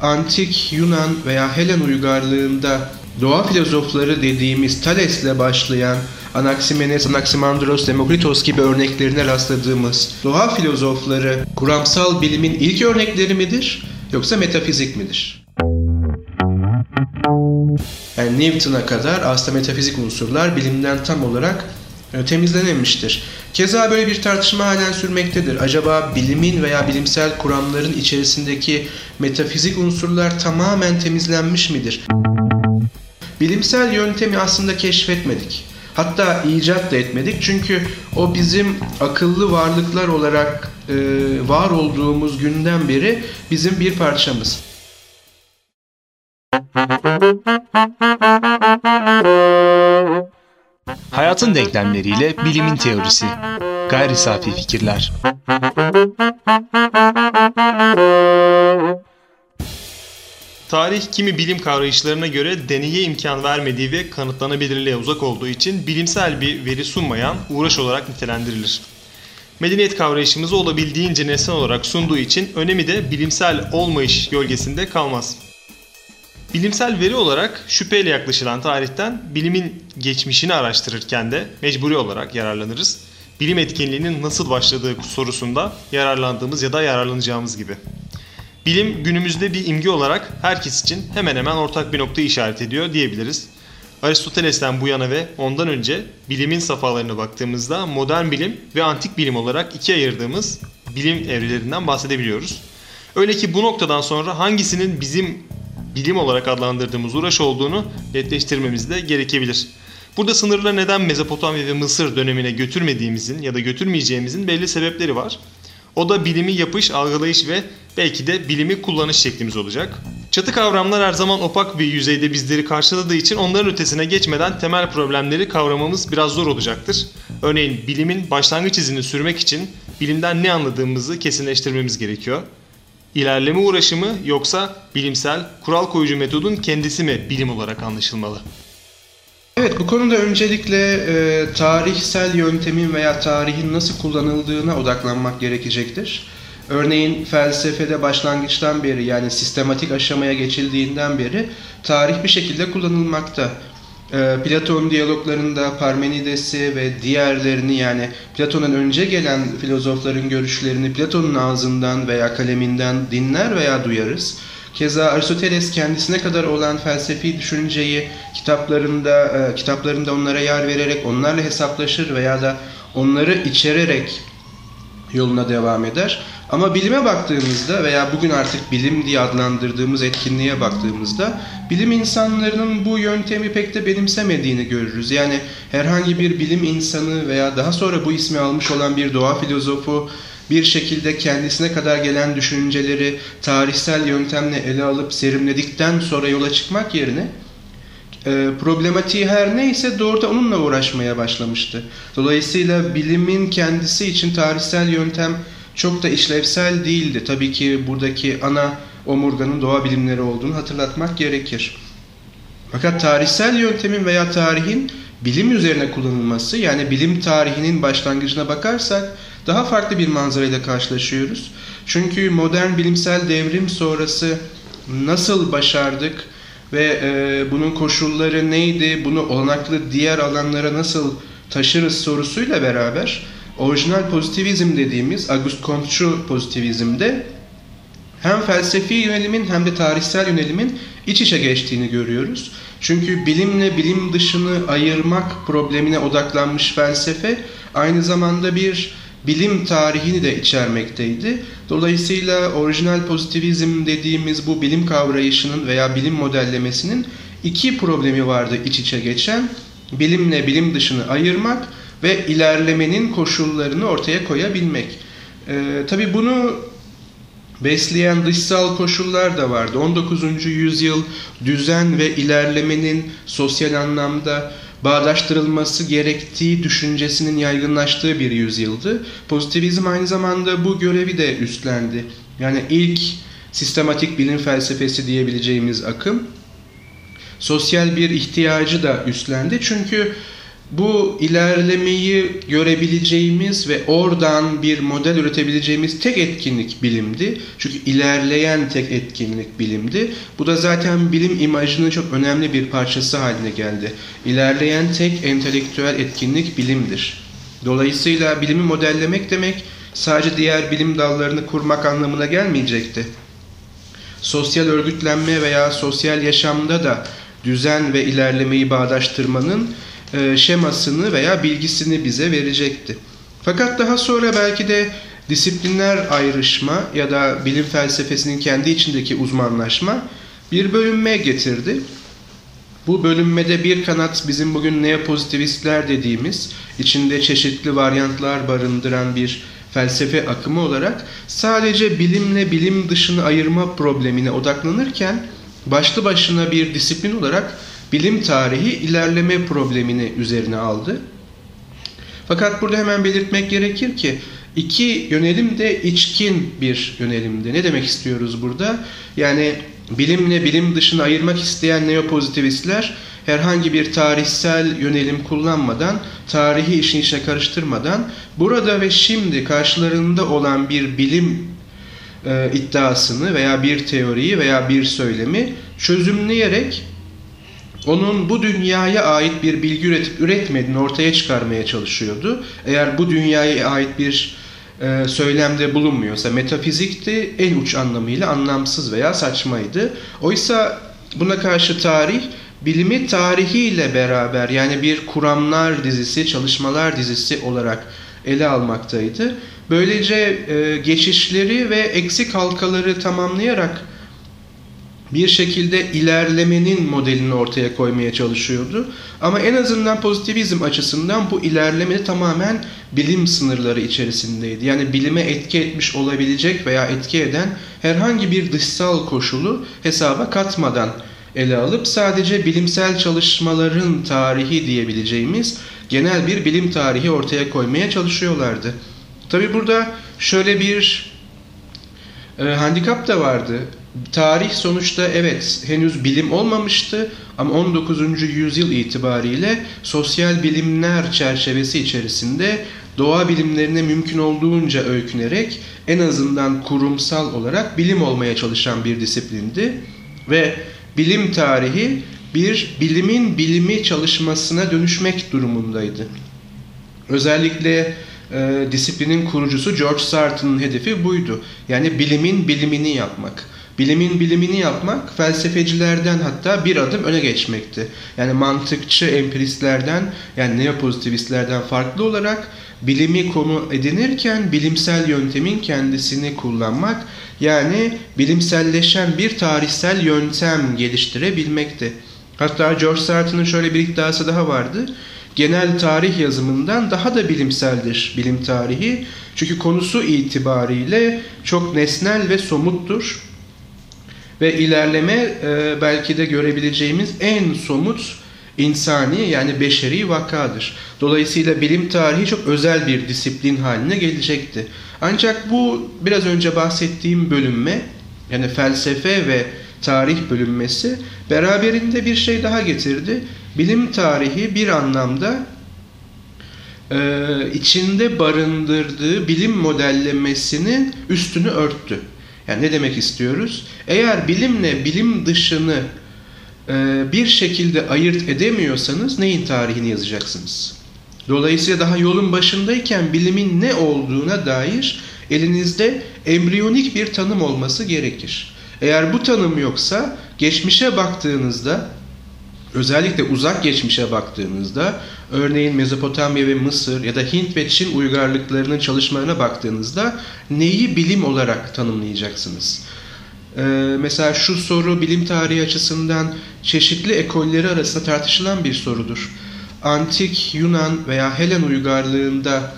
antik Yunan veya Helen uygarlığında doğa filozofları dediğimiz Thales'le başlayan Anaximenes, Anaximandros, Demokritos gibi örneklerine rastladığımız doğa filozofları kuramsal bilimin ilk örnekleri midir yoksa metafizik midir? Yani Newton'a kadar aslında metafizik unsurlar bilimden tam olarak e, temizlenemiştir. Keza böyle bir tartışma halen sürmektedir. Acaba bilimin veya bilimsel kuramların içerisindeki metafizik unsurlar tamamen temizlenmiş midir? Bilimsel yöntemi aslında keşfetmedik. Hatta icat da etmedik çünkü o bizim akıllı varlıklar olarak e, var olduğumuz günden beri bizim bir parçamız. Hayatın denklemleriyle bilimin teorisi. Gayri safi fikirler. Tarih kimi bilim kavrayışlarına göre deneye imkan vermediği ve kanıtlanabilirliğe uzak olduğu için bilimsel bir veri sunmayan uğraş olarak nitelendirilir. Medeniyet kavrayışımızı olabildiğince nesnel olarak sunduğu için önemi de bilimsel olmayış gölgesinde kalmaz. Bilimsel veri olarak şüpheyle yaklaşılan tarihten bilimin geçmişini araştırırken de mecburi olarak yararlanırız. Bilim etkinliğinin nasıl başladığı sorusunda yararlandığımız ya da yararlanacağımız gibi. Bilim günümüzde bir imge olarak herkes için hemen hemen ortak bir noktayı işaret ediyor diyebiliriz. Aristoteles'ten bu yana ve ondan önce bilimin safhalarına baktığımızda modern bilim ve antik bilim olarak ikiye ayırdığımız bilim evrelerinden bahsedebiliyoruz. Öyle ki bu noktadan sonra hangisinin bizim bilim olarak adlandırdığımız uğraş olduğunu netleştirmemiz de gerekebilir. Burada sınırla neden Mezopotamya ve Mısır dönemine götürmediğimizin ya da götürmeyeceğimizin belli sebepleri var. O da bilimi yapış, algılayış ve belki de bilimi kullanış şeklimiz olacak. Çatı kavramlar her zaman opak bir yüzeyde bizleri karşıladığı için onların ötesine geçmeden temel problemleri kavramamız biraz zor olacaktır. Örneğin bilimin başlangıç izini sürmek için bilimden ne anladığımızı kesinleştirmemiz gerekiyor. İlerleme uğraşı mı yoksa bilimsel, kural koyucu metodun kendisi mi bilim olarak anlaşılmalı? Evet bu konuda öncelikle e, tarihsel yöntemin veya tarihin nasıl kullanıldığına odaklanmak gerekecektir. Örneğin felsefede başlangıçtan beri yani sistematik aşamaya geçildiğinden beri tarih bir şekilde kullanılmakta. E, Platon diyaloglarında Parmenides'i ve diğerlerini yani Platon'un önce gelen filozofların görüşlerini Platon'un ağzından veya kaleminden dinler veya duyarız. Keza Aristoteles kendisine kadar olan felsefi düşünceyi kitaplarında e, kitaplarında onlara yer vererek onlarla hesaplaşır veya da onları içererek yoluna devam eder. Ama bilime baktığımızda veya bugün artık bilim diye adlandırdığımız etkinliğe baktığımızda bilim insanlarının bu yöntemi pek de benimsemediğini görürüz. Yani herhangi bir bilim insanı veya daha sonra bu ismi almış olan bir doğa filozofu bir şekilde kendisine kadar gelen düşünceleri tarihsel yöntemle ele alıp serimledikten sonra yola çıkmak yerine e, problematiği her neyse doğrudan onunla uğraşmaya başlamıştı. Dolayısıyla bilimin kendisi için tarihsel yöntem çok da işlevsel değildi. Tabii ki buradaki ana omurganın doğa bilimleri olduğunu hatırlatmak gerekir. Fakat tarihsel yöntemin veya tarihin bilim üzerine kullanılması yani bilim tarihinin başlangıcına bakarsak daha farklı bir manzarayla karşılaşıyoruz. Çünkü modern bilimsel devrim sonrası nasıl başardık ve e, bunun koşulları neydi, bunu olanaklı diğer alanlara nasıl taşırız sorusuyla beraber orijinal pozitivizm dediğimiz Auguste Comte'cu pozitivizmde hem felsefi yönelimin hem de tarihsel yönelimin iç içe geçtiğini görüyoruz. Çünkü bilimle bilim dışını ayırmak problemine odaklanmış felsefe aynı zamanda bir bilim tarihini de içermekteydi. Dolayısıyla orijinal pozitivizm dediğimiz bu bilim kavrayışının veya bilim modellemesinin iki problemi vardı iç içe geçen. Bilimle bilim dışını ayırmak ve ilerlemenin koşullarını ortaya koyabilmek. Ee, Tabi bunu besleyen dışsal koşullar da vardı. 19. yüzyıl düzen ve ilerlemenin sosyal anlamda bağdaştırılması gerektiği düşüncesinin yaygınlaştığı bir yüzyıldı. Pozitivizm aynı zamanda bu görevi de üstlendi. Yani ilk sistematik bilim felsefesi diyebileceğimiz akım sosyal bir ihtiyacı da üstlendi. Çünkü bu ilerlemeyi görebileceğimiz ve oradan bir model üretebileceğimiz tek etkinlik bilimdi. Çünkü ilerleyen tek etkinlik bilimdi. Bu da zaten bilim imajının çok önemli bir parçası haline geldi. İlerleyen tek entelektüel etkinlik bilimdir. Dolayısıyla bilimi modellemek demek sadece diğer bilim dallarını kurmak anlamına gelmeyecekti. Sosyal örgütlenme veya sosyal yaşamda da düzen ve ilerlemeyi bağdaştırmanın şemasını veya bilgisini bize verecekti. Fakat daha sonra belki de disiplinler ayrışma ya da bilim felsefesinin kendi içindeki uzmanlaşma bir bölünme getirdi. Bu bölünmede bir kanat bizim bugün neopozitivistler dediğimiz, içinde çeşitli varyantlar barındıran bir felsefe akımı olarak sadece bilimle bilim dışını ayırma problemine odaklanırken başlı başına bir disiplin olarak bilim tarihi ilerleme problemini üzerine aldı. Fakat burada hemen belirtmek gerekir ki iki yönelim de içkin bir yönelimdi. Ne demek istiyoruz burada? Yani bilimle bilim dışını ayırmak isteyen neopozitivistler herhangi bir tarihsel yönelim kullanmadan, tarihi işin içine karıştırmadan burada ve şimdi karşılarında olan bir bilim e, iddiasını veya bir teoriyi veya bir söylemi çözümleyerek onun bu dünyaya ait bir bilgi üretip üretmediğini ortaya çıkarmaya çalışıyordu. Eğer bu dünyaya ait bir e, söylemde bulunmuyorsa metafizikti en uç anlamıyla anlamsız veya saçmaydı. Oysa buna karşı tarih bilimi tarihiyle beraber yani bir kuramlar dizisi, çalışmalar dizisi olarak ele almaktaydı. Böylece e, geçişleri ve eksik halkaları tamamlayarak bir şekilde ilerlemenin modelini ortaya koymaya çalışıyordu. Ama en azından pozitivizm açısından bu ilerleme tamamen bilim sınırları içerisindeydi. Yani bilime etki etmiş olabilecek veya etki eden herhangi bir dışsal koşulu hesaba katmadan ele alıp sadece bilimsel çalışmaların tarihi diyebileceğimiz genel bir bilim tarihi ortaya koymaya çalışıyorlardı. Tabi burada şöyle bir e, handikap da vardı. Tarih sonuçta evet henüz bilim olmamıştı ama 19. yüzyıl itibariyle sosyal bilimler çerçevesi içerisinde doğa bilimlerine mümkün olduğunca öykünerek en azından kurumsal olarak bilim olmaya çalışan bir disiplindi ve bilim tarihi bir bilimin bilimi çalışmasına dönüşmek durumundaydı. Özellikle e, disiplinin kurucusu George Sartre'ın hedefi buydu. Yani bilimin bilimini yapmak. Bilimin bilimini yapmak felsefecilerden hatta bir adım öne geçmekti. Yani mantıkçı empiristlerden yani neopozitivistlerden farklı olarak bilimi konu edinirken bilimsel yöntemin kendisini kullanmak yani bilimselleşen bir tarihsel yöntem geliştirebilmekti. Hatta George Sartre'ın şöyle bir iddiası daha vardı. Genel tarih yazımından daha da bilimseldir bilim tarihi. Çünkü konusu itibariyle çok nesnel ve somuttur. Ve ilerleme e, belki de görebileceğimiz en somut insani yani beşeri vakadır. Dolayısıyla bilim tarihi çok özel bir disiplin haline gelecekti. Ancak bu biraz önce bahsettiğim bölünme yani felsefe ve tarih bölünmesi beraberinde bir şey daha getirdi. Bilim tarihi bir anlamda e, içinde barındırdığı bilim modellemesinin üstünü örttü. Yani ne demek istiyoruz? Eğer bilimle bilim dışını e, bir şekilde ayırt edemiyorsanız neyin tarihini yazacaksınız? Dolayısıyla daha yolun başındayken bilimin ne olduğuna dair elinizde embriyonik bir tanım olması gerekir. Eğer bu tanım yoksa geçmişe baktığınızda özellikle uzak geçmişe baktığınızda örneğin Mezopotamya ve Mısır ya da Hint ve Çin uygarlıklarının çalışmalarına baktığınızda neyi bilim olarak tanımlayacaksınız? Ee, mesela şu soru bilim tarihi açısından çeşitli ekolleri arasında tartışılan bir sorudur. Antik Yunan veya Helen uygarlığında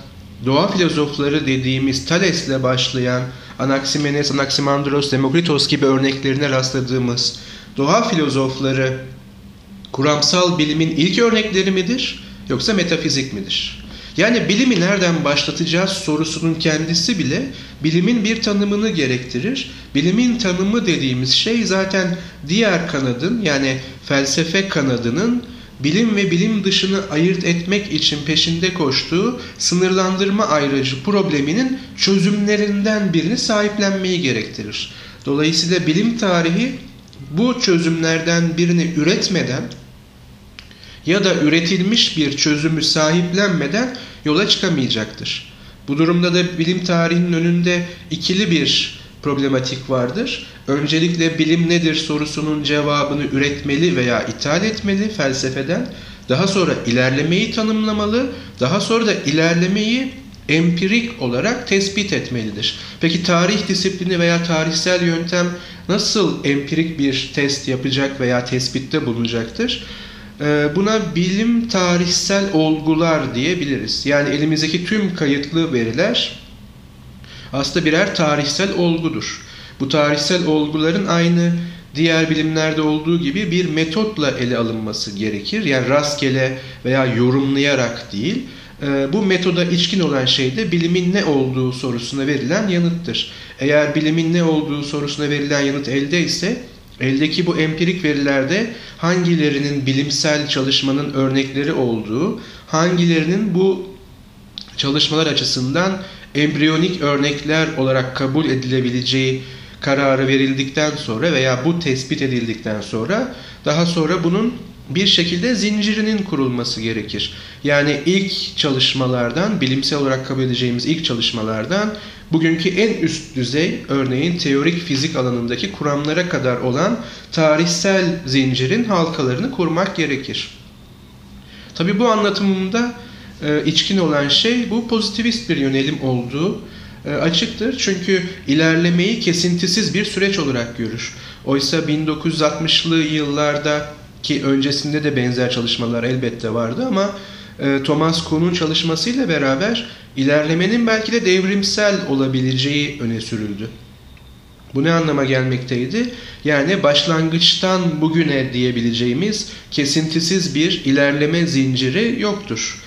doğa filozofları dediğimiz Thales'le başlayan Anaximenes, Anaximandros, Demokritos gibi örneklerine rastladığımız doğa filozofları kuramsal bilimin ilk örnekleri midir yoksa metafizik midir? Yani bilimi nereden başlatacağız sorusunun kendisi bile bilimin bir tanımını gerektirir. Bilimin tanımı dediğimiz şey zaten diğer kanadın yani felsefe kanadının bilim ve bilim dışını ayırt etmek için peşinde koştuğu sınırlandırma ayrıcı probleminin çözümlerinden birini sahiplenmeyi gerektirir. Dolayısıyla bilim tarihi bu çözümlerden birini üretmeden ya da üretilmiş bir çözümü sahiplenmeden yola çıkamayacaktır. Bu durumda da bilim tarihinin önünde ikili bir problematik vardır. Öncelikle bilim nedir sorusunun cevabını üretmeli veya ithal etmeli felsefeden. Daha sonra ilerlemeyi tanımlamalı. Daha sonra da ilerlemeyi empirik olarak tespit etmelidir. Peki tarih disiplini veya tarihsel yöntem nasıl empirik bir test yapacak veya tespitte bulunacaktır? Ee, buna bilim tarihsel olgular diyebiliriz. Yani elimizdeki tüm kayıtlı veriler aslında birer tarihsel olgudur. Bu tarihsel olguların aynı diğer bilimlerde olduğu gibi bir metotla ele alınması gerekir. Yani rastgele veya yorumlayarak değil. Ee, bu metoda içkin olan şey de bilimin ne olduğu sorusuna verilen yanıttır. Eğer bilimin ne olduğu sorusuna verilen yanıt elde ise eldeki bu empirik verilerde hangilerinin bilimsel çalışmanın örnekleri olduğu, hangilerinin bu çalışmalar açısından embriyonik örnekler olarak kabul edilebileceği kararı verildikten sonra veya bu tespit edildikten sonra daha sonra bunun bir şekilde zincirinin kurulması gerekir. Yani ilk çalışmalardan, bilimsel olarak kabul edeceğimiz ilk çalışmalardan bugünkü en üst düzey örneğin teorik fizik alanındaki kuramlara kadar olan tarihsel zincirin halkalarını kurmak gerekir. Tabi bu anlatımımda e, içkin olan şey bu pozitivist bir yönelim olduğu e, açıktır. Çünkü ilerlemeyi kesintisiz bir süreç olarak görür. Oysa 1960'lı yıllarda ki öncesinde de benzer çalışmalar elbette vardı ama e, Thomas Kuhn'un çalışmasıyla beraber ilerlemenin belki de devrimsel olabileceği öne sürüldü. Bu ne anlama gelmekteydi? Yani başlangıçtan bugüne diyebileceğimiz kesintisiz bir ilerleme zinciri yoktur.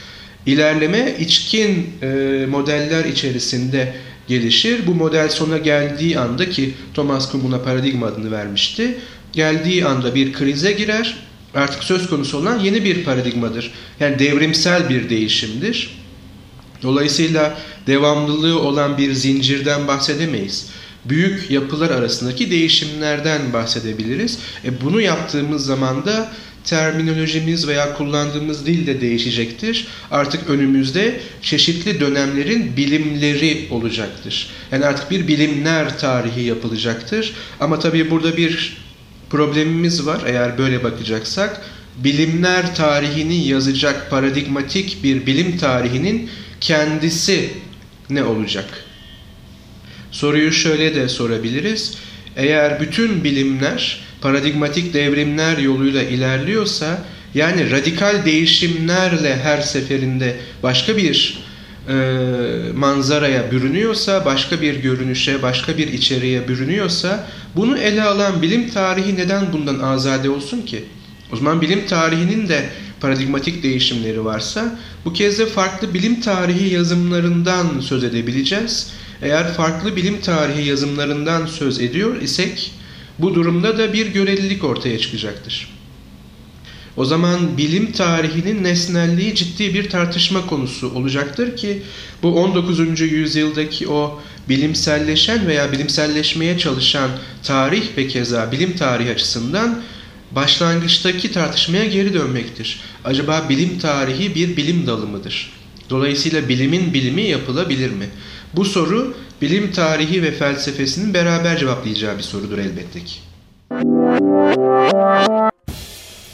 İlerleme içkin e, modeller içerisinde gelişir. Bu model sona geldiği anda ki Thomas Kuhn buna paradigma adını vermişti. Geldiği anda bir krize girer. Artık söz konusu olan yeni bir paradigmadır. Yani devrimsel bir değişimdir. Dolayısıyla devamlılığı olan bir zincirden bahsedemeyiz. Büyük yapılar arasındaki değişimlerden bahsedebiliriz. E bunu yaptığımız zaman da terminolojimiz veya kullandığımız dil de değişecektir. Artık önümüzde çeşitli dönemlerin bilimleri olacaktır. Yani artık bir bilimler tarihi yapılacaktır. Ama tabii burada bir problemimiz var eğer böyle bakacaksak. Bilimler tarihini yazacak paradigmatik bir bilim tarihinin kendisi ne olacak? Soruyu şöyle de sorabiliriz. Eğer bütün bilimler paradigmatik devrimler yoluyla ilerliyorsa yani radikal değişimlerle her seferinde başka bir manzaraya bürünüyorsa, başka bir görünüşe, başka bir içeriğe bürünüyorsa bunu ele alan bilim tarihi neden bundan azade olsun ki? O zaman bilim tarihinin de paradigmatik değişimleri varsa bu kez de farklı bilim tarihi yazımlarından söz edebileceğiz. Eğer farklı bilim tarihi yazımlarından söz ediyor isek bu durumda da bir görelilik ortaya çıkacaktır. O zaman bilim tarihinin nesnelliği ciddi bir tartışma konusu olacaktır ki bu 19. yüzyıldaki o bilimselleşen veya bilimselleşmeye çalışan tarih ve keza bilim tarihi açısından başlangıçtaki tartışmaya geri dönmektir. Acaba bilim tarihi bir bilim dalı mıdır? Dolayısıyla bilimin bilimi yapılabilir mi? Bu soru bilim tarihi ve felsefesinin beraber cevaplayacağı bir sorudur elbette ki.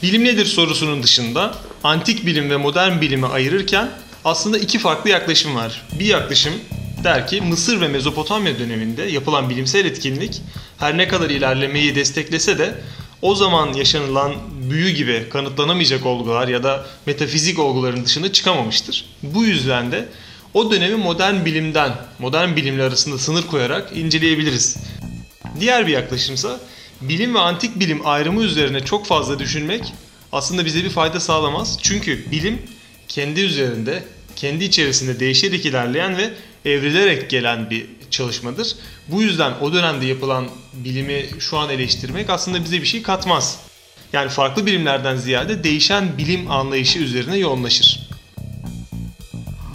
Bilim nedir sorusunun dışında antik bilim ve modern bilimi ayırırken aslında iki farklı yaklaşım var. Bir yaklaşım der ki Mısır ve Mezopotamya döneminde yapılan bilimsel etkinlik her ne kadar ilerlemeyi desteklese de o zaman yaşanılan büyü gibi kanıtlanamayacak olgular ya da metafizik olguların dışına çıkamamıştır. Bu yüzden de o dönemi modern bilimden, modern bilimler arasında sınır koyarak inceleyebiliriz. Diğer bir yaklaşımsa bilim ve antik bilim ayrımı üzerine çok fazla düşünmek aslında bize bir fayda sağlamaz. Çünkü bilim kendi üzerinde, kendi içerisinde değişerek ilerleyen ve evrilerek gelen bir çalışmadır. Bu yüzden o dönemde yapılan bilimi şu an eleştirmek aslında bize bir şey katmaz. Yani farklı bilimlerden ziyade değişen bilim anlayışı üzerine yoğunlaşır.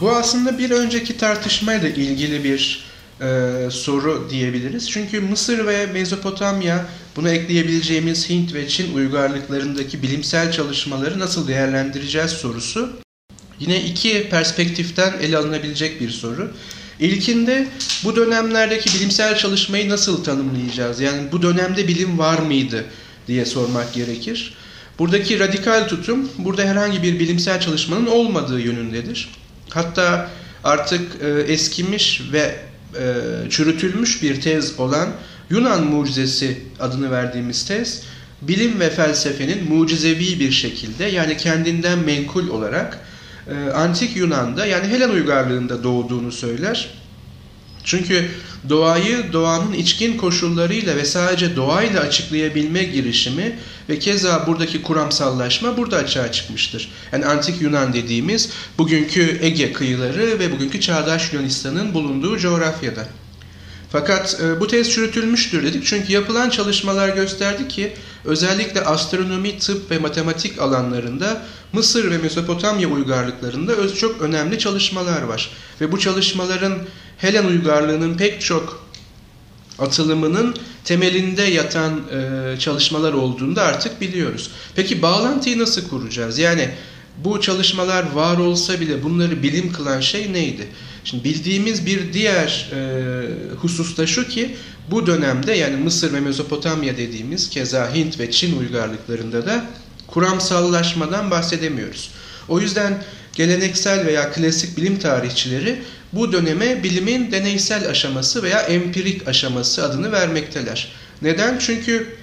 Bu aslında bir önceki tartışmayla ilgili bir e, soru diyebiliriz. Çünkü Mısır ve Mezopotamya, buna ekleyebileceğimiz Hint ve Çin uygarlıklarındaki bilimsel çalışmaları nasıl değerlendireceğiz sorusu yine iki perspektiften ele alınabilecek bir soru. İlkinde bu dönemlerdeki bilimsel çalışmayı nasıl tanımlayacağız? Yani bu dönemde bilim var mıydı diye sormak gerekir. Buradaki radikal tutum burada herhangi bir bilimsel çalışmanın olmadığı yönündedir. Hatta artık e, eskimiş ve e, çürütülmüş bir tez olan Yunan mucizesi adını verdiğimiz tez bilim ve felsefenin mucizevi bir şekilde yani kendinden menkul olarak e, antik Yunan'da yani Helen uygarlığında doğduğunu söyler. Çünkü doğayı doğanın içkin koşullarıyla ve sadece doğayla açıklayabilme girişimi ve keza buradaki kuramsallaşma burada açığa çıkmıştır. Yani antik Yunan dediğimiz bugünkü Ege kıyıları ve bugünkü çağdaş Yunanistan'ın bulunduğu coğrafyada. Fakat e, bu tez çürütülmüştür dedik çünkü yapılan çalışmalar gösterdi ki özellikle astronomi, tıp ve matematik alanlarında Mısır ve Mezopotamya uygarlıklarında öz çok önemli çalışmalar var. Ve bu çalışmaların Helen uygarlığının pek çok atılımının temelinde yatan e, çalışmalar olduğunu da artık biliyoruz. Peki bağlantıyı nasıl kuracağız? Yani bu çalışmalar var olsa bile bunları bilim kılan şey neydi? Şimdi bildiğimiz bir diğer e, husus da şu ki bu dönemde yani Mısır ve Mezopotamya dediğimiz keza Hint ve Çin uygarlıklarında da kuramsallaşmadan bahsedemiyoruz. O yüzden geleneksel veya klasik bilim tarihçileri bu döneme bilimin deneysel aşaması veya empirik aşaması adını vermekteler. Neden? Çünkü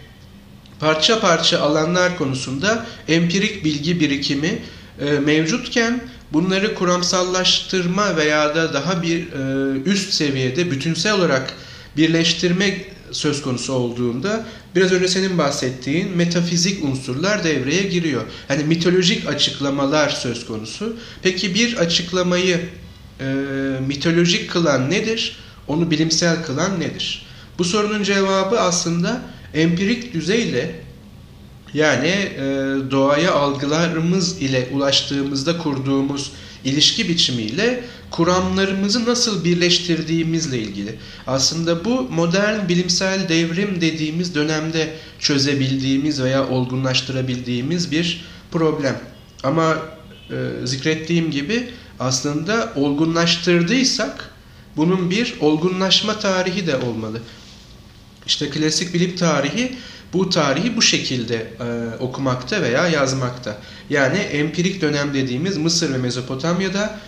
parça parça alanlar konusunda empirik bilgi birikimi e, mevcutken bunları kuramsallaştırma veya da daha bir e, üst seviyede bütünsel olarak birleştirme söz konusu olduğunda biraz önce senin bahsettiğin metafizik unsurlar devreye giriyor. Yani mitolojik açıklamalar söz konusu. Peki bir açıklamayı e, mitolojik kılan nedir? Onu bilimsel kılan nedir? Bu sorunun cevabı aslında empirik düzeyle yani e, doğaya algılarımız ile ulaştığımızda kurduğumuz ilişki biçimiyle kuramlarımızı nasıl birleştirdiğimizle ilgili. Aslında bu modern bilimsel devrim dediğimiz dönemde çözebildiğimiz veya olgunlaştırabildiğimiz bir problem. Ama e, zikrettiğim gibi aslında olgunlaştırdıysak bunun bir olgunlaşma tarihi de olmalı. İşte klasik bilim tarihi bu tarihi bu şekilde e, okumakta veya yazmakta. Yani empirik dönem dediğimiz Mısır ve Mezopotamya'da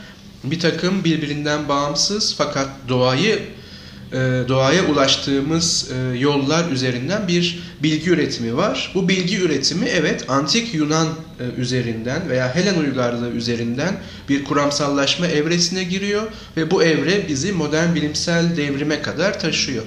bir takım birbirinden bağımsız fakat doğayı e, doğaya ulaştığımız e, yollar üzerinden bir bilgi üretimi var. Bu bilgi üretimi evet antik Yunan e, üzerinden veya Helen uygarlığı üzerinden bir kuramsallaşma evresine giriyor ve bu evre bizi modern bilimsel devrime kadar taşıyor.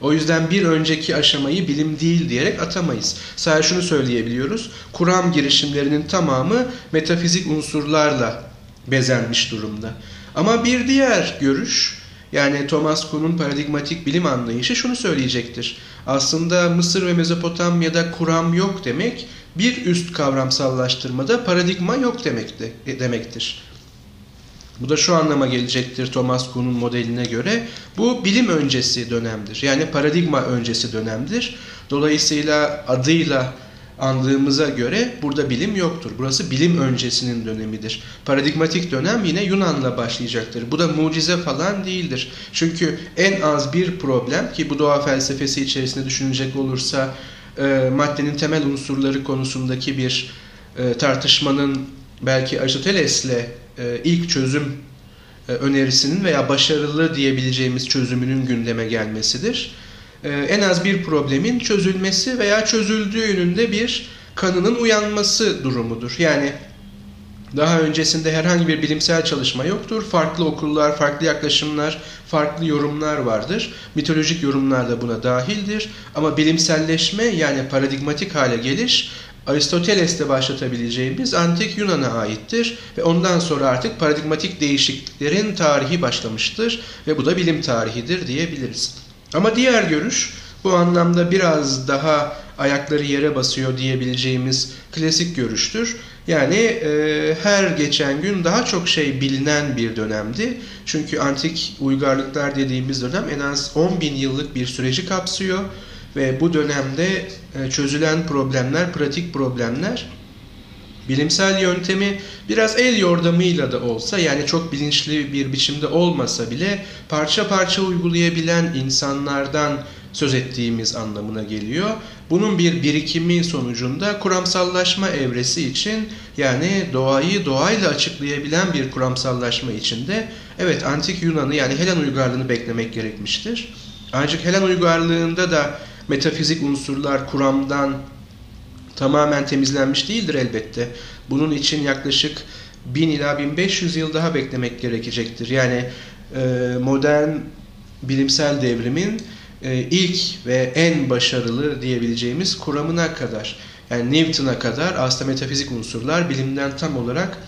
O yüzden bir önceki aşamayı bilim değil diyerek atamayız. Sadece şunu söyleyebiliyoruz. Kuram girişimlerinin tamamı metafizik unsurlarla bezenmiş durumda. Ama bir diğer görüş yani Thomas Kuhn'un paradigmatik bilim anlayışı şunu söyleyecektir. Aslında Mısır ve Mezopotamya'da kuram yok demek bir üst kavramsallaştırmada paradigma yok demekti, demektir. Bu da şu anlama gelecektir Thomas Kuhn'un modeline göre. Bu bilim öncesi dönemdir. Yani paradigma öncesi dönemdir. Dolayısıyla adıyla andığımıza göre burada bilim yoktur. Burası bilim öncesinin dönemidir. Paradigmatik dönem yine Yunan'la başlayacaktır. Bu da mucize falan değildir. Çünkü en az bir problem ki bu doğa felsefesi içerisinde düşünecek olursa e, maddenin temel unsurları konusundaki bir e, tartışmanın belki Aristoteles'le e, ilk çözüm e, önerisinin veya başarılı diyebileceğimiz çözümünün gündeme gelmesidir. E, en az bir problemin çözülmesi veya çözüldüğü yönünde bir kanının uyanması durumudur. Yani daha öncesinde herhangi bir bilimsel çalışma yoktur. Farklı okullar, farklı yaklaşımlar, farklı yorumlar vardır. Mitolojik yorumlar da buna dahildir. Ama bilimselleşme yani paradigmatik hale geliş Aristoteles'te başlatabileceğimiz antik Yunan'a aittir ve ondan sonra artık paradigmatik değişikliklerin tarihi başlamıştır ve bu da bilim tarihidir diyebiliriz. Ama diğer görüş bu anlamda biraz daha ayakları yere basıyor diyebileceğimiz klasik görüştür. Yani e, her geçen gün daha çok şey bilinen bir dönemdi. Çünkü antik uygarlıklar dediğimiz dönem en az 10 bin yıllık bir süreci kapsıyor. Ve bu dönemde e, çözülen problemler, pratik problemler bilimsel yöntemi biraz el yordamıyla da olsa yani çok bilinçli bir biçimde olmasa bile parça parça uygulayabilen insanlardan söz ettiğimiz anlamına geliyor. Bunun bir birikimi sonucunda kuramsallaşma evresi için yani doğayı doğayla açıklayabilen bir kuramsallaşma içinde evet antik Yunan'ı yani Helen uygarlığını beklemek gerekmiştir. Ancak Helen uygarlığında da metafizik unsurlar kuramdan tamamen temizlenmiş değildir elbette. Bunun için yaklaşık 1000 ila 1500 yıl daha beklemek gerekecektir. Yani e, modern bilimsel devrimin e, ilk ve en başarılı diyebileceğimiz kuramına kadar yani Newton'a kadar aslında metafizik unsurlar bilimden tam olarak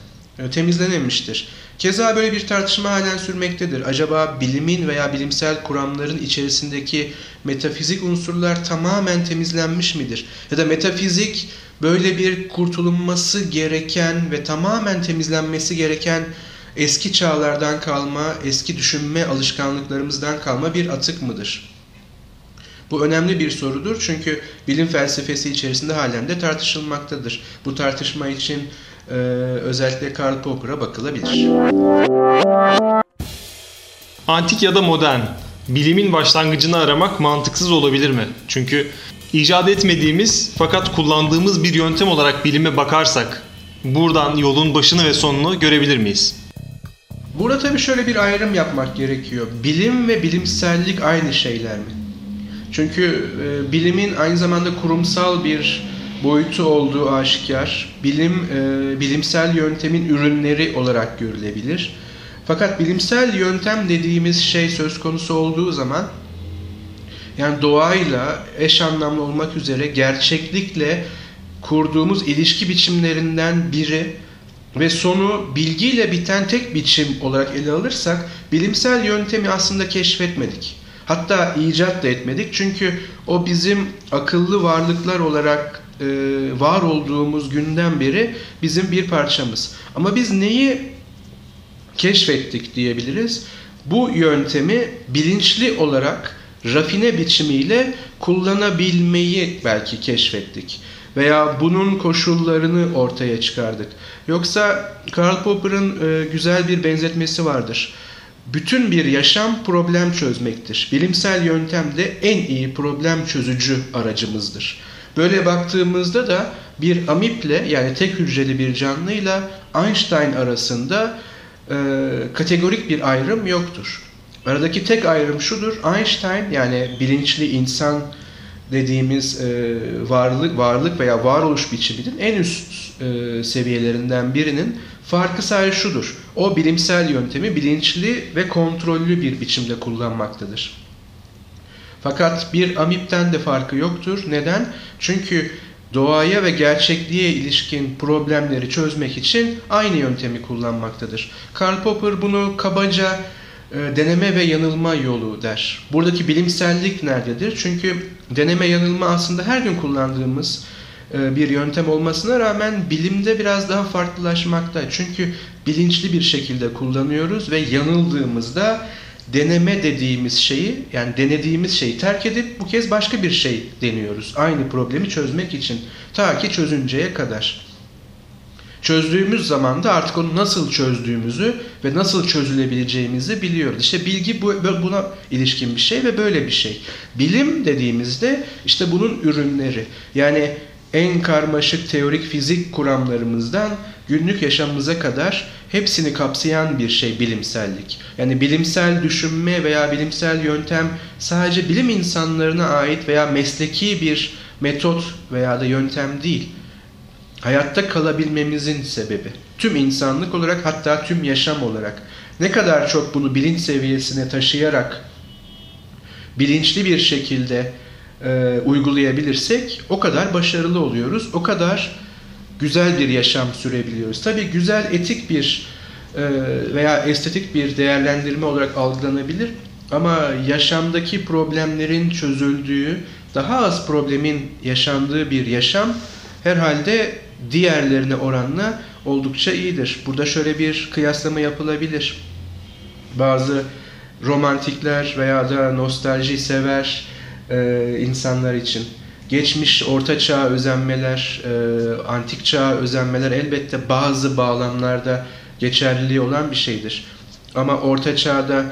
temizlenemiştir. Keza böyle bir tartışma halen sürmektedir. Acaba bilimin veya bilimsel kuramların içerisindeki metafizik unsurlar tamamen temizlenmiş midir? Ya da metafizik böyle bir kurtulunması gereken ve tamamen temizlenmesi gereken eski çağlardan kalma, eski düşünme alışkanlıklarımızdan kalma bir atık mıdır? Bu önemli bir sorudur çünkü bilim felsefesi içerisinde halen de tartışılmaktadır. Bu tartışma için e, özellikle Karl Popper'a bakılabilir. Antik ya da modern, bilimin başlangıcını aramak mantıksız olabilir mi? Çünkü icat etmediğimiz fakat kullandığımız bir yöntem olarak bilime bakarsak buradan yolun başını ve sonunu görebilir miyiz? Burada tabii şöyle bir ayrım yapmak gerekiyor. Bilim ve bilimsellik aynı şeyler mi? Çünkü e, bilimin aynı zamanda kurumsal bir boyutu olduğu aşikar. Bilim, e, bilimsel yöntemin ürünleri olarak görülebilir. Fakat bilimsel yöntem dediğimiz şey söz konusu olduğu zaman yani doğayla eş anlamlı olmak üzere gerçeklikle kurduğumuz ilişki biçimlerinden biri ve sonu bilgiyle biten tek biçim olarak ele alırsak bilimsel yöntemi aslında keşfetmedik. Hatta icat da etmedik çünkü o bizim akıllı varlıklar olarak e, var olduğumuz günden beri bizim bir parçamız. Ama biz neyi keşfettik diyebiliriz? Bu yöntemi bilinçli olarak rafine biçimiyle kullanabilmeyi belki keşfettik veya bunun koşullarını ortaya çıkardık. Yoksa Karl Popper'ın e, güzel bir benzetmesi vardır. Bütün bir yaşam problem çözmektir. Bilimsel yöntem de en iyi problem çözücü aracımızdır. Böyle baktığımızda da bir amiple yani tek hücreli bir canlıyla Einstein arasında e, kategorik bir ayrım yoktur. Aradaki tek ayrım şudur. Einstein yani bilinçli insan dediğimiz e, varlık varlık veya varoluş biçiminin en üst e, seviyelerinden birinin farkı sadece şudur. O bilimsel yöntemi bilinçli ve kontrollü bir biçimde kullanmaktadır. Fakat bir amipten de farkı yoktur. Neden? Çünkü doğaya ve gerçekliğe ilişkin problemleri çözmek için aynı yöntemi kullanmaktadır. Karl Popper bunu kabaca e, deneme ve yanılma yolu der. Buradaki bilimsellik nerededir? Çünkü deneme yanılma aslında her gün kullandığımız e, bir yöntem olmasına rağmen bilimde biraz daha farklılaşmakta. Çünkü bilinçli bir şekilde kullanıyoruz ve yanıldığımızda deneme dediğimiz şeyi yani denediğimiz şeyi terk edip bu kez başka bir şey deniyoruz. Aynı problemi çözmek için ta ki çözünceye kadar. Çözdüğümüz zaman da artık onu nasıl çözdüğümüzü ve nasıl çözülebileceğimizi biliyoruz. İşte bilgi bu, buna ilişkin bir şey ve böyle bir şey. Bilim dediğimizde işte bunun ürünleri. Yani en karmaşık teorik fizik kuramlarımızdan günlük yaşamımıza kadar hepsini kapsayan bir şey bilimsellik. Yani bilimsel düşünme veya bilimsel yöntem sadece bilim insanlarına ait veya mesleki bir metot veya da yöntem değil. Hayatta kalabilmemizin sebebi. Tüm insanlık olarak hatta tüm yaşam olarak ne kadar çok bunu bilinç seviyesine taşıyarak bilinçli bir şekilde e, uygulayabilirsek o kadar başarılı oluyoruz. O kadar güzel bir yaşam sürebiliyoruz. Tabi güzel etik bir e, veya estetik bir değerlendirme olarak algılanabilir ama yaşamdaki problemlerin çözüldüğü, daha az problemin yaşandığı bir yaşam herhalde diğerlerine oranla oldukça iyidir. Burada şöyle bir kıyaslama yapılabilir. Bazı romantikler veya da nostalji sever e, insanlar için geçmiş orta çağ özenmeler, e, antik çağ özenmeler elbette bazı bağlamlarda geçerliliği olan bir şeydir. Ama orta çağda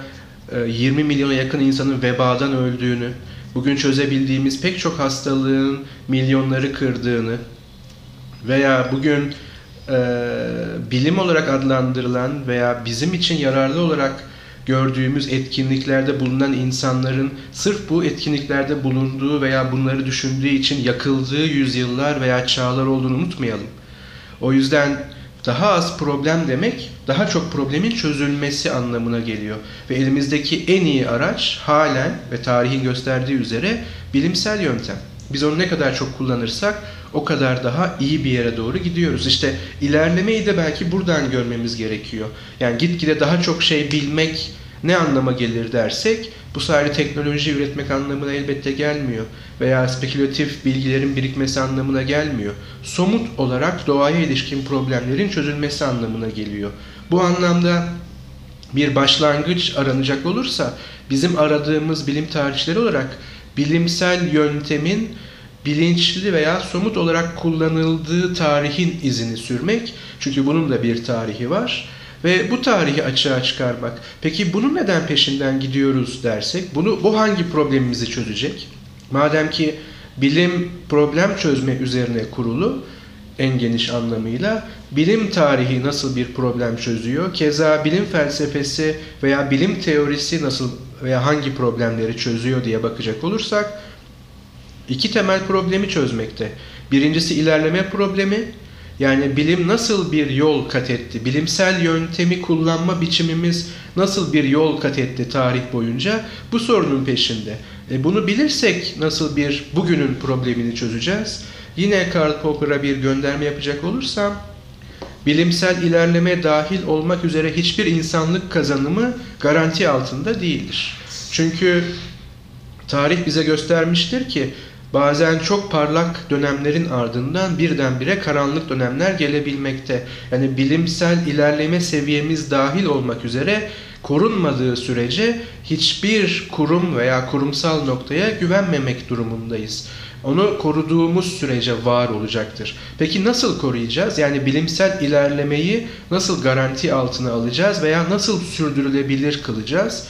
e, 20 milyona yakın insanın vebadan öldüğünü, bugün çözebildiğimiz pek çok hastalığın milyonları kırdığını veya bugün e, bilim olarak adlandırılan veya bizim için yararlı olarak gördüğümüz etkinliklerde bulunan insanların sırf bu etkinliklerde bulunduğu veya bunları düşündüğü için yakıldığı yüzyıllar veya çağlar olduğunu unutmayalım. O yüzden daha az problem demek daha çok problemin çözülmesi anlamına geliyor. Ve elimizdeki en iyi araç halen ve tarihin gösterdiği üzere bilimsel yöntem. Biz onu ne kadar çok kullanırsak o kadar daha iyi bir yere doğru gidiyoruz. İşte ilerlemeyi de belki buradan görmemiz gerekiyor. Yani gitgide daha çok şey bilmek ne anlama gelir dersek bu sadece teknoloji üretmek anlamına elbette gelmiyor. Veya spekülatif bilgilerin birikmesi anlamına gelmiyor. Somut olarak doğaya ilişkin problemlerin çözülmesi anlamına geliyor. Bu anlamda bir başlangıç aranacak olursa bizim aradığımız bilim tarihçileri olarak bilimsel yöntemin bilinçli veya somut olarak kullanıldığı tarihin izini sürmek. Çünkü bunun da bir tarihi var. Ve bu tarihi açığa çıkarmak. Peki bunun neden peşinden gidiyoruz dersek, bunu bu hangi problemimizi çözecek? Madem ki bilim problem çözme üzerine kurulu en geniş anlamıyla bilim tarihi nasıl bir problem çözüyor? Keza bilim felsefesi veya bilim teorisi nasıl veya hangi problemleri çözüyor diye bakacak olursak iki temel problemi çözmekte. Birincisi ilerleme problemi. Yani bilim nasıl bir yol kat etti? Bilimsel yöntemi kullanma biçimimiz nasıl bir yol kat etti tarih boyunca? Bu sorunun peşinde. E bunu bilirsek nasıl bir bugünün problemini çözeceğiz? Yine Karl Popper'a bir gönderme yapacak olursam bilimsel ilerleme dahil olmak üzere hiçbir insanlık kazanımı garanti altında değildir. Çünkü tarih bize göstermiştir ki bazen çok parlak dönemlerin ardından birdenbire karanlık dönemler gelebilmekte. Yani bilimsel ilerleme seviyemiz dahil olmak üzere korunmadığı sürece hiçbir kurum veya kurumsal noktaya güvenmemek durumundayız. Onu koruduğumuz sürece var olacaktır. Peki nasıl koruyacağız? Yani bilimsel ilerlemeyi nasıl garanti altına alacağız veya nasıl sürdürülebilir kılacağız?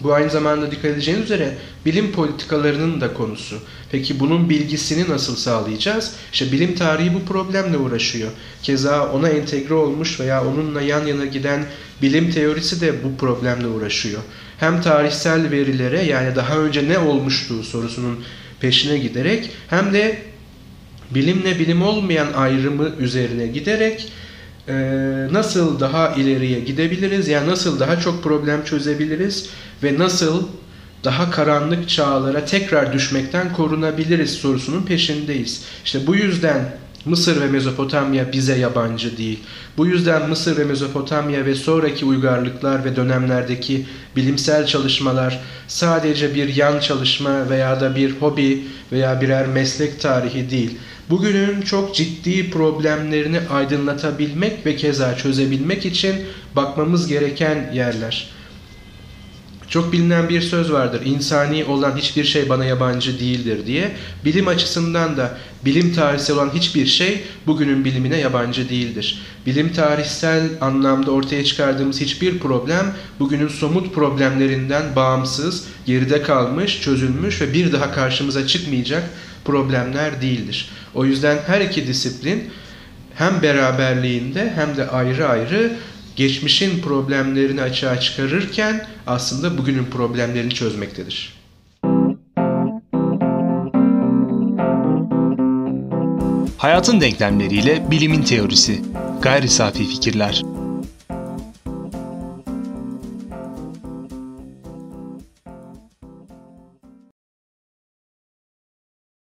Bu aynı zamanda dikkat edeceğiniz üzere bilim politikalarının da konusu. Peki bunun bilgisini nasıl sağlayacağız? İşte bilim tarihi bu problemle uğraşıyor. Keza ona entegre olmuş veya onunla yan yana giden bilim teorisi de bu problemle uğraşıyor. Hem tarihsel verilere yani daha önce ne olmuştu sorusunun peşine giderek hem de bilimle bilim olmayan ayrımı üzerine giderek nasıl daha ileriye gidebiliriz? Yani nasıl daha çok problem çözebiliriz ve nasıl daha karanlık çağlara tekrar düşmekten korunabiliriz sorusunun peşindeyiz. İşte bu yüzden Mısır ve Mezopotamya bize yabancı değil. Bu yüzden Mısır ve Mezopotamya ve sonraki uygarlıklar ve dönemlerdeki bilimsel çalışmalar sadece bir yan çalışma veya da bir hobi veya birer meslek tarihi değil. Bugünün çok ciddi problemlerini aydınlatabilmek ve keza çözebilmek için bakmamız gereken yerler. Çok bilinen bir söz vardır. İnsani olan hiçbir şey bana yabancı değildir diye. Bilim açısından da bilim tarihsel olan hiçbir şey bugünün bilimine yabancı değildir. Bilim tarihsel anlamda ortaya çıkardığımız hiçbir problem bugünün somut problemlerinden bağımsız, geride kalmış, çözülmüş ve bir daha karşımıza çıkmayacak problemler değildir. O yüzden her iki disiplin hem beraberliğinde hem de ayrı ayrı geçmişin problemlerini açığa çıkarırken aslında bugünün problemlerini çözmektedir. Hayatın denklemleriyle bilimin teorisi. Gayri safi fikirler.